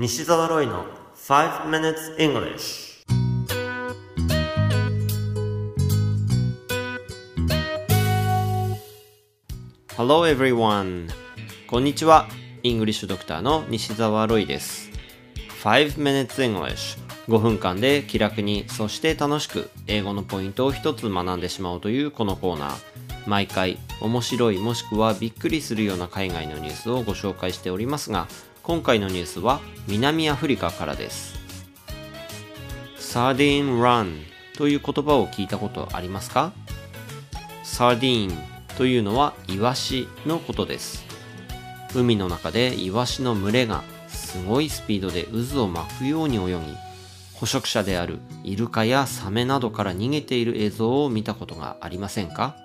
西澤ロイの5 minutes English Hello everyone こんにちは。イングリッシュドクターの西澤ロイです。5 minutes English 5分間で気楽にそして楽しく英語のポイントを一つ学んでしまおうというこのコーナー。毎回面白いもしくはびっくりするような海外のニュースをご紹介しておりますが今回のニュースは南アフリカからです。サーディン・ランという言葉を聞いたことありますか？サーディーンというのはイワシのことです。海の中でイワシの群れがすごいスピードで渦を巻くように泳ぎ捕食者であるイルカやサメなどから逃げている映像を見たことがありませんか？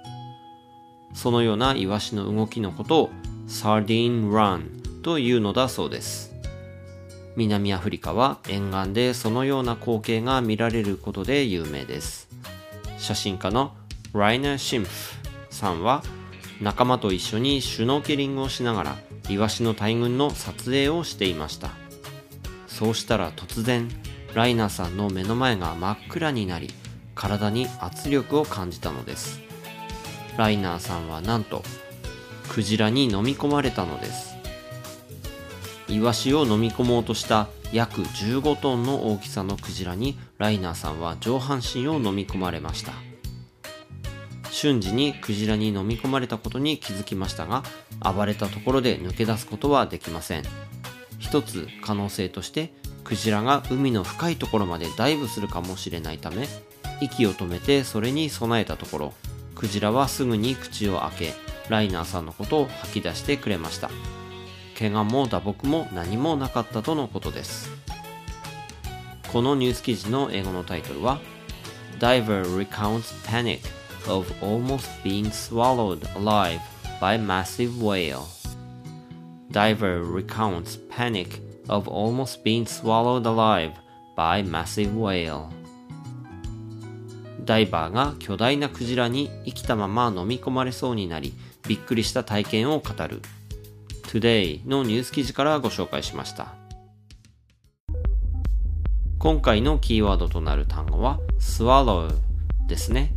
そのようなイワシの動きのことをサーディン・ランというのだそうです。南アフリカは沿岸でそのような光景が見られることで有名です。写真家のライナー・シンフさんは仲間と一緒にシュノーケリングをしながらイワシの大群の撮影をしていました。そうしたら突然ライナーさんの目の前が真っ暗になり体に圧力を感じたのです。ライナーさんはなんとクジラに飲み込まれたのです。イワシを飲み込もうとした約15トンの大きさのクジラにライナーさんは上半身を飲み込まれました。瞬時にクジラに飲み込まれたことに気づきましたが暴れたところで抜け出すことはできません。一つ可能性としてクジラが海の深いところまでダイブするかもしれないため息を止めてそれに備えたところクジラはすぐに口を開けライナーさんのことを吐き出してくれました怪我も打撲も何もなかったとのことですこのニュース記事の英語のタイトルは Diver recounts panic of almost being swallowed alive by massive whale Diver recounts panic of almost being swallowed alive by massive whale ダイバーが巨大なクジラに生きたまま飲み込まれそうになりびっくりした体験を語る。Today のニュース記事からご紹介しました。今回のキーワードとなる単語は swallow ですね。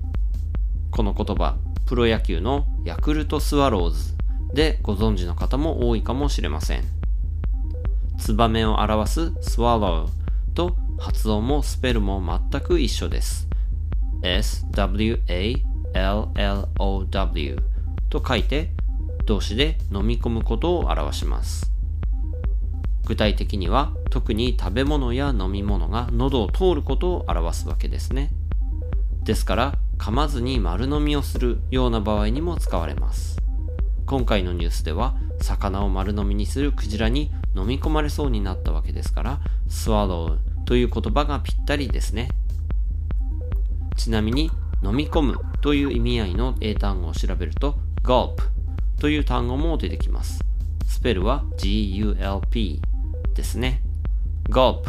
この言葉プロ野球のヤクルトスワローズでご存知の方も多いかもしれません。ツバメを表す swallow と発音もスペルも全く一緒です。Swallow と書いて動詞で飲み込むことを表します。具体的には特に食べ物や飲み物が喉を通ることを表すわけですね。ですから噛まずに丸飲みをするような場合にも使われます。今回のニュースでは魚を丸飲みにするクジラに飲み込まれそうになったわけですからスワローという言葉がぴったりですね。ちなみに飲み込むという意味合いの英単語を調べると gulp という単語も出てきます。スペルは gulp ですね。gulp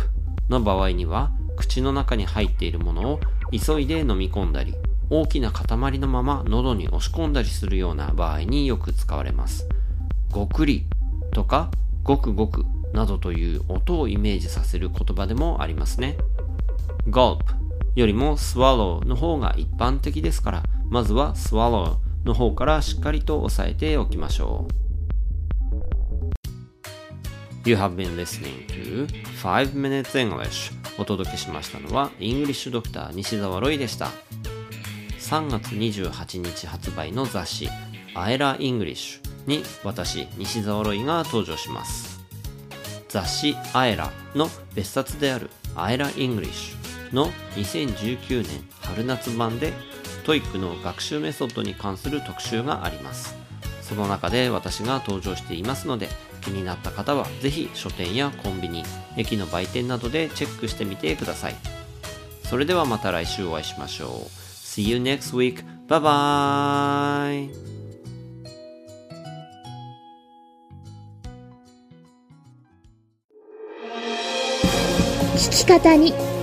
の場合には口の中に入っているものを急いで飲み込んだり大きな塊のまま喉に押し込んだりするような場合によく使われます。ごくりとかごくごくなどという音をイメージさせる言葉でもありますね。gulp よりも swallow の方が一般的ですからまずは swallow の方からしっかりと押さえておきましょう。You have been listening to 5 Minutes English お届けしましたのは English Doctor 西澤ロイでした。3月28日発売の雑誌 AERA English に私西澤ロイが登場します。雑誌 AERA の別冊である AERA English の2019年春夏版で TOEIC の学習メソッドに関する特集がありますその中で私が登場していますので気になった方はぜひ書店やコンビニ駅の売店などでチェックしてみてくださいそれではまた来週お会いしましょう See you next week. Bye bye! 聞き方に